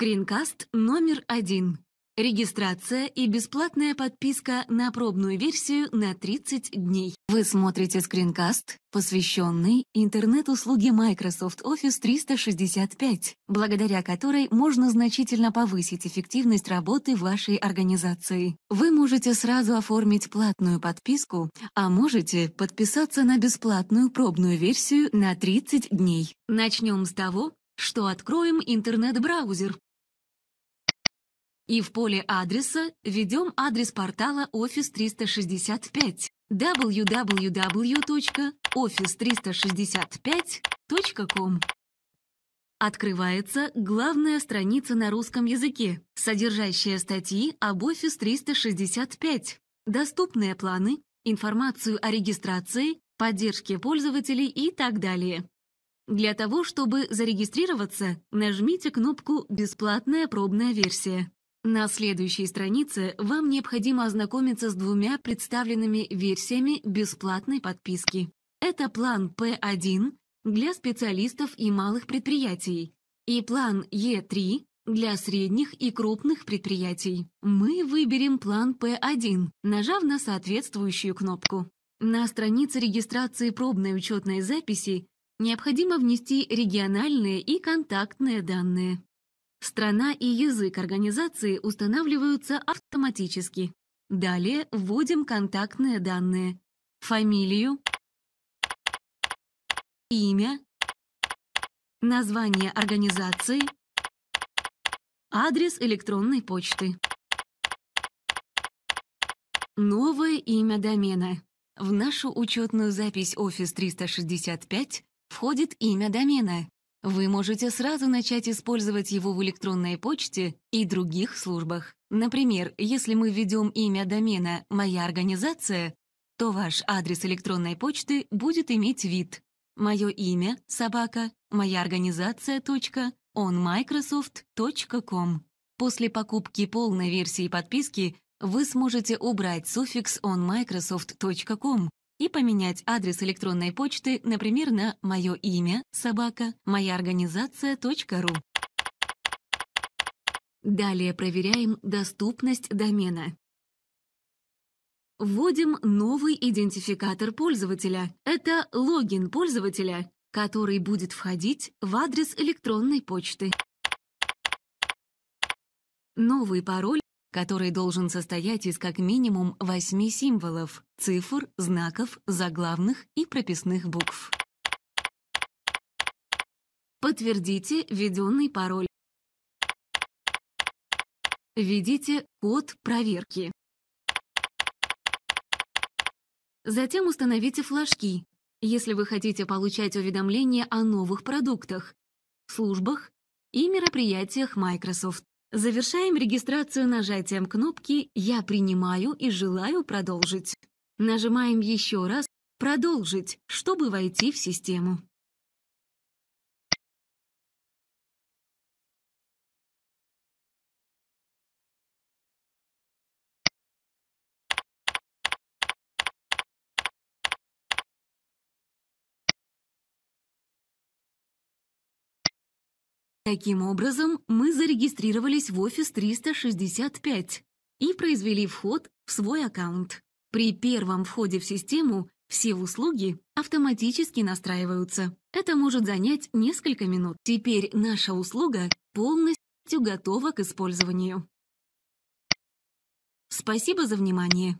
Скринкаст номер один. Регистрация и бесплатная подписка на пробную версию на 30 дней. Вы смотрите скринкаст, посвященный интернет-услуге Microsoft Office 365, благодаря которой можно значительно повысить эффективность работы вашей организации. Вы можете сразу оформить платную подписку, а можете подписаться на бесплатную пробную версию на 30 дней. Начнем с того, что откроем интернет-браузер. И в поле адреса введем адрес портала Office 365 www.office365.com. Открывается главная страница на русском языке, содержащая статьи об Office 365, доступные планы, информацию о регистрации, поддержке пользователей и так далее. Для того, чтобы зарегистрироваться, нажмите кнопку «Бесплатная пробная версия». На следующей странице вам необходимо ознакомиться с двумя представленными версиями бесплатной подписки. Это план P1 для специалистов и малых предприятий и план E3 для средних и крупных предприятий. Мы выберем план P1, нажав на соответствующую кнопку. На странице регистрации пробной учетной записи необходимо внести региональные и контактные данные. Страна и язык организации устанавливаются автоматически. Далее вводим контактные данные. Фамилию, имя, название организации, адрес электронной почты. Новое имя домена. В нашу учетную запись Office 365 входит имя домена. Вы можете сразу начать использовать его в электронной почте и других службах. Например, если мы введем имя домена «Моя организация», то ваш адрес электронной почты будет иметь вид «Мое имя, собака, моя организация, точка, onmicrosoft.com». После покупки полной версии подписки вы сможете убрать суффикс onmicrosoft.com и поменять адрес электронной почты, например, на «Мое имя, собака, моя организация.ру». Далее проверяем доступность домена. Вводим новый идентификатор пользователя. Это логин пользователя, который будет входить в адрес электронной почты. Новый пароль который должен состоять из как минимум восьми символов, цифр, знаков, заглавных и прописных букв. Подтвердите введенный пароль. Введите код проверки. Затем установите флажки, если вы хотите получать уведомления о новых продуктах, службах и мероприятиях Microsoft. Завершаем регистрацию нажатием кнопки «Я принимаю и желаю продолжить». Нажимаем еще раз «Продолжить», чтобы войти в систему. Таким образом, мы зарегистрировались в Office 365 и произвели вход в свой аккаунт. При первом входе в систему все услуги автоматически настраиваются. Это может занять несколько минут. Теперь наша услуга полностью готова к использованию. Спасибо за внимание.